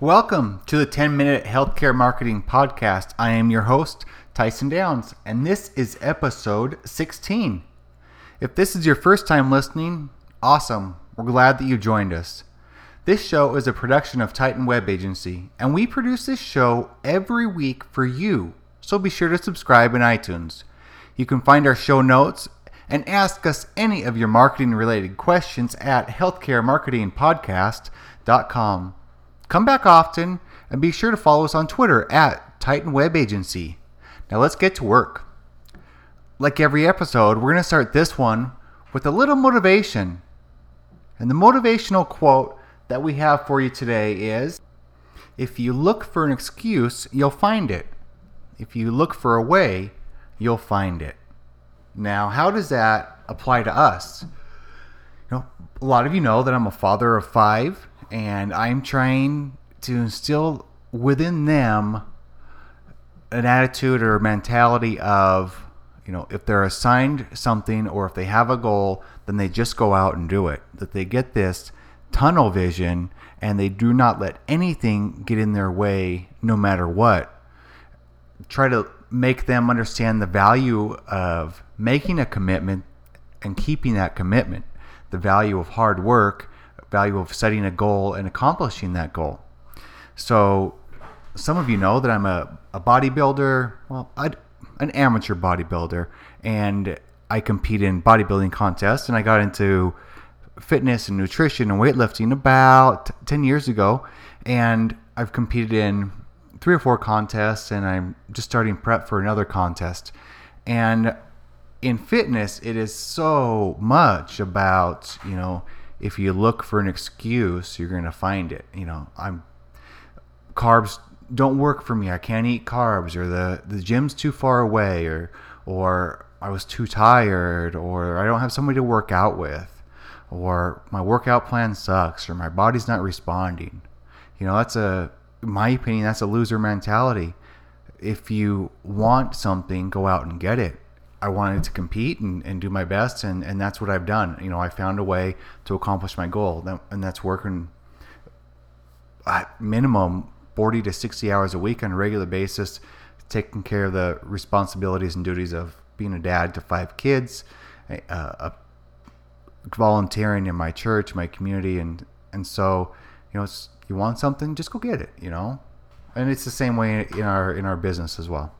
Welcome to the 10 Minute Healthcare Marketing Podcast. I am your host, Tyson Downs, and this is episode 16. If this is your first time listening, awesome. We're glad that you joined us. This show is a production of Titan Web Agency, and we produce this show every week for you, so be sure to subscribe in iTunes. You can find our show notes and ask us any of your marketing related questions at healthcaremarketingpodcast.com. Come back often and be sure to follow us on Twitter at Titan Web Agency. Now let's get to work. Like every episode, we're going to start this one with a little motivation. And the motivational quote that we have for you today is If you look for an excuse, you'll find it. If you look for a way, you'll find it. Now, how does that apply to us? You know, a lot of you know that I'm a father of five, and I'm trying to instill within them an attitude or mentality of, you know, if they're assigned something or if they have a goal, then they just go out and do it. That they get this tunnel vision and they do not let anything get in their way no matter what. Try to make them understand the value of making a commitment and keeping that commitment, the value of hard work, value of setting a goal and accomplishing that goal. So, some of you know that I'm a, a bodybuilder, well, I'd, an amateur bodybuilder, and I compete in bodybuilding contests, and I got into fitness and nutrition and weightlifting about 10 years ago, and I've competed in three or four contests, and I'm just starting prep for another contest. And in fitness, it is so much about, you know, if you look for an excuse, you're going to find it. You know, I'm carbs don't work for me. I can't eat carbs or the the gym's too far away or or I was too tired or I don't have somebody to work out with or my workout plan sucks or my body's not responding. You know, that's a my opinion that's a loser mentality. If you want something, go out and get it. I wanted to compete and, and do my best, and, and that's what I've done. You know, I found a way to accomplish my goal, and that's working at minimum 40 to 60 hours a week on a regular basis, taking care of the responsibilities and duties of being a dad to five kids, uh, volunteering in my church, my community, and and so you know, you want something, just go get it. You know, and it's the same way in our in our business as well.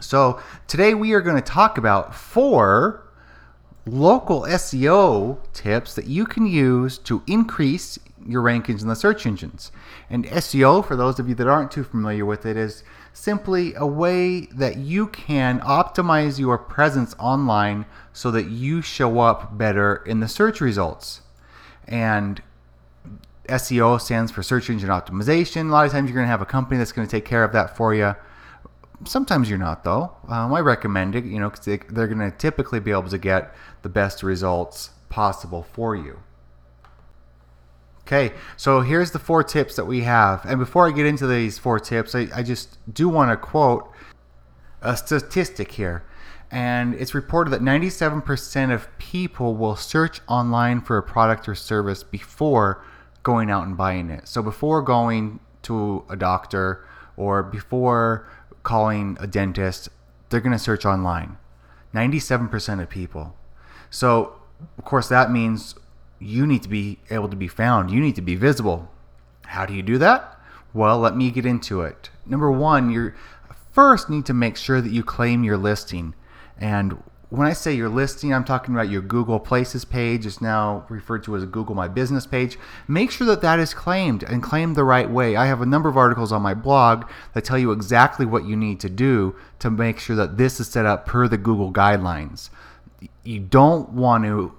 So today we are going to talk about four local SEO tips that you can use to increase your rankings in the search engines. And SEO, for those of you that aren't too familiar with it, is simply a way that you can optimize your presence online so that you show up better in the search results. And SEO stands for search engine optimization. A lot of times you're going to have a company that's going to take care of that for you. Sometimes you're not, though. Um, I recommend it, you know, because they, they're going to typically be able to get the best results possible for you. Okay, so here's the four tips that we have. And before I get into these four tips, I, I just do want to quote a statistic here. And it's reported that 97% of people will search online for a product or service before going out and buying it. So before going to a doctor or before calling a dentist, they're going to search online. 97% of people. So, of course, that means you need to be able to be found. You need to be visible. How do you do that? Well, let me get into it. Number one, you first need to make sure that you claim your listing. And when I say your listing, I'm talking about your Google Places page. It's now referred to as a Google My Business page. Make sure that that is claimed and claimed the right way. I have a number of articles on my blog that tell you exactly what you need to do to make sure that this is set up per the Google guidelines. You don't want to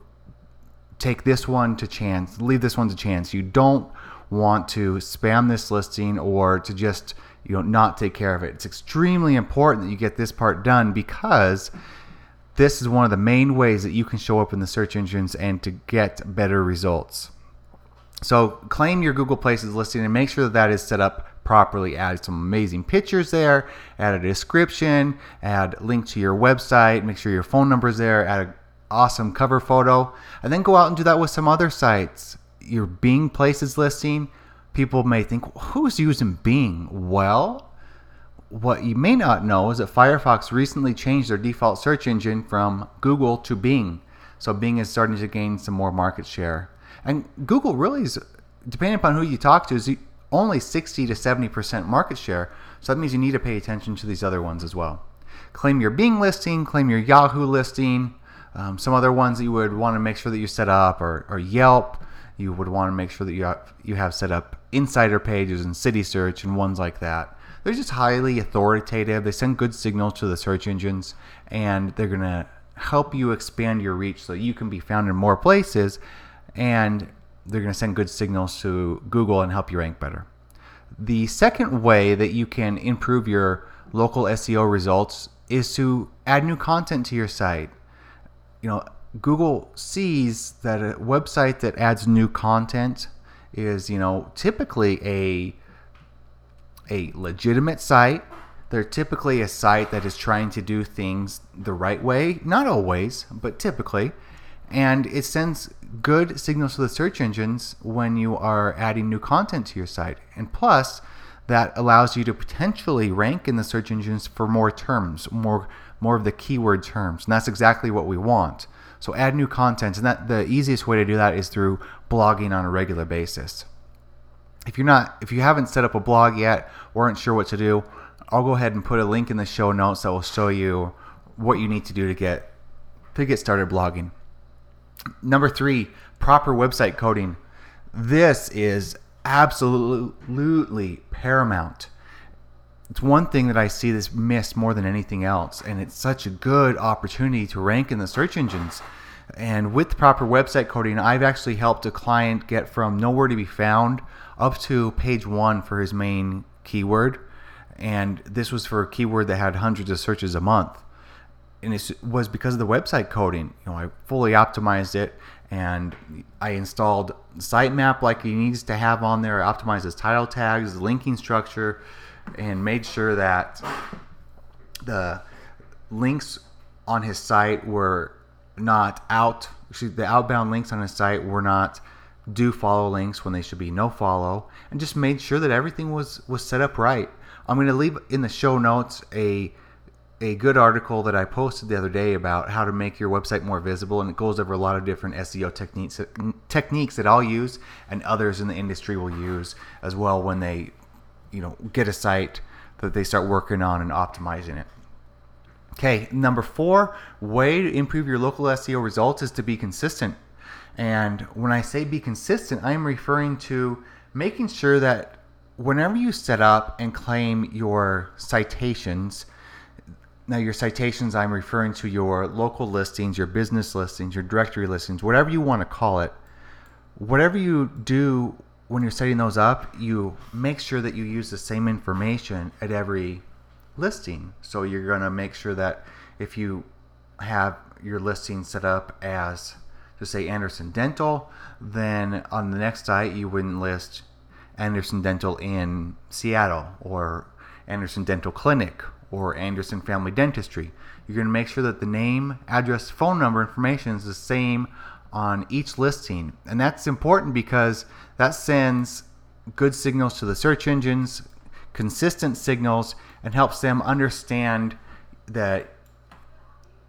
take this one to chance, leave this one to chance. You don't want to spam this listing or to just you know not take care of it. It's extremely important that you get this part done because this is one of the main ways that you can show up in the search engines and to get better results. So claim your Google Places listing and make sure that that is set up properly. Add some amazing pictures there, add a description, add link to your website, make sure your phone number is there, add an awesome cover photo, and then go out and do that with some other sites. Your Bing Places listing, people may think, who's using Bing? Well, what you may not know is that Firefox recently changed their default search engine from Google to Bing. So Bing is starting to gain some more market share. And Google really is, depending upon who you talk to, is only 60 to 70% market share. So that means you need to pay attention to these other ones as well. Claim your Bing listing, claim your Yahoo listing, um, some other ones that you would want to make sure that you set up, or, or Yelp. You would want to make sure that you have, you have set up insider pages and Citysearch and ones like that. They're just highly authoritative. They send good signals to the search engines, and they're going to help you expand your reach so you can be found in more places and they're going to send good signals to Google and help you rank better. The second way that you can improve your local SEO results is to add new content to your site. You know, Google sees that a website that adds new content is, you know, typically a a legitimate site. They're typically a site that is trying to do things the right way, not always, but typically. And it sends good signals to the search engines when you are adding new content to your site. And plus, that allows you to potentially rank in the search engines for more terms, more more of the keyword terms. And that's exactly what we want. So add new content, and that the easiest way to do that is through blogging on a regular basis. If you're not if you haven't set up a blog yet or aren't sure what to do, I'll go ahead and put a link in the show notes that will show you what you need to do to get to get started blogging. Number three, proper website coding. This is absolutely paramount. It's one thing that I see this missed more than anything else, and it's such a good opportunity to rank in the search engines. And with proper website coding, I've actually helped a client get from nowhere to be found up to page one for his main keyword. And this was for a keyword that had hundreds of searches a month and it was because of the website coding. You know, I fully optimized it and I installed sitemap like he needs to have on there. I optimized his title tags, linking structure, and made sure that the links on his site were not out. The outbound links on his site were not do follow links when they should be no follow, and just made sure that everything was was set up right. I'm going to leave in the show notes a a good article that I posted the other day about how to make your website more visible, and it goes over a lot of different SEO techniques techniques that I'll use and others in the industry will use as well when they, you know, get a site that they start working on and optimizing it. Okay, number four way to improve your local SEO results is to be consistent. And when I say be consistent, I am referring to making sure that whenever you set up and claim your citations now, your citations, I'm referring to your local listings, your business listings, your directory listings, whatever you want to call it. Whatever you do when you're setting those up, you make sure that you use the same information at every listing. So you're going to make sure that if you have your listing set up as, to say, Anderson Dental, then on the next site you wouldn't list Anderson Dental in Seattle or Anderson Dental Clinic or Anderson Family Dentistry. You're going to make sure that the name, address, phone number information is the same on each listing. And that's important because that sends good signals to the search engines, consistent signals, and helps them understand that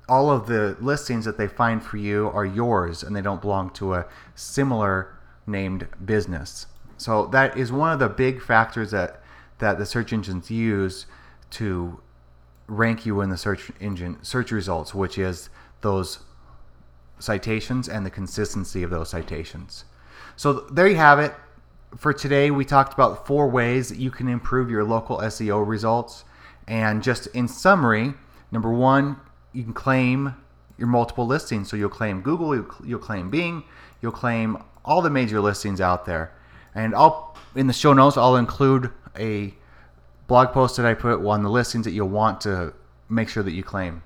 all of the listings that they find for you are yours and they don't belong to a similar named business. So that is one of the big factors that that the search engines use to rank you in the search engine search results, which is those citations and the consistency of those citations. So there you have it. For today, we talked about four ways that you can improve your local SEO results. And just in summary, number one, you can claim your multiple listings. So you'll claim Google, you'll claim Bing, you'll claim all the major listings out there. And I'll in the show notes, I'll include a blog post that I put on the listings that you'll want to make sure that you claim.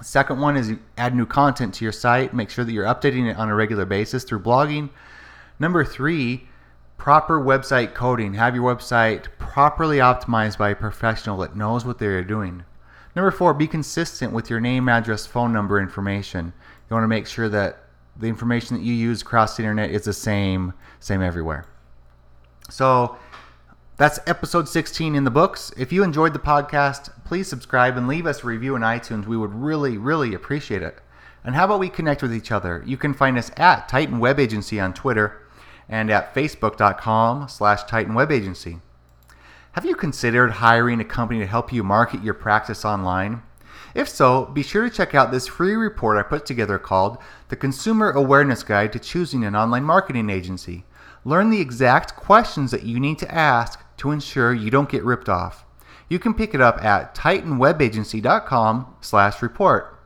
Second one is you add new content to your site. Make sure that you're updating it on a regular basis through blogging. Number three, proper website coding. Have your website properly optimized by a professional that knows what they're doing. Number four, be consistent with your name, address, phone number information. You want to make sure that the information that you use across the internet is the same, same everywhere. So that's episode 16 in the books. If you enjoyed the podcast, please subscribe and leave us a review in iTunes. We would really, really appreciate it. And how about we connect with each other? You can find us at Titan Web Agency on Twitter and at facebook.com slash Titan Web Agency. Have you considered hiring a company to help you market your practice online? If so, be sure to check out this free report I put together called The Consumer Awareness Guide to Choosing an Online Marketing Agency. Learn the exact questions that you need to ask to ensure you don't get ripped off. You can pick it up at titanwebagency.com slash report.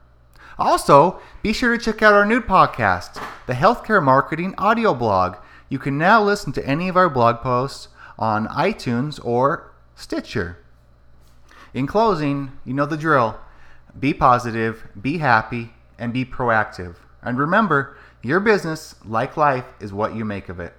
Also, be sure to check out our new podcast, the Healthcare Marketing Audio Blog. You can now listen to any of our blog posts on iTunes or Stitcher. In closing, you know the drill. Be positive, be happy, and be proactive. And remember, your business, like life, is what you make of it.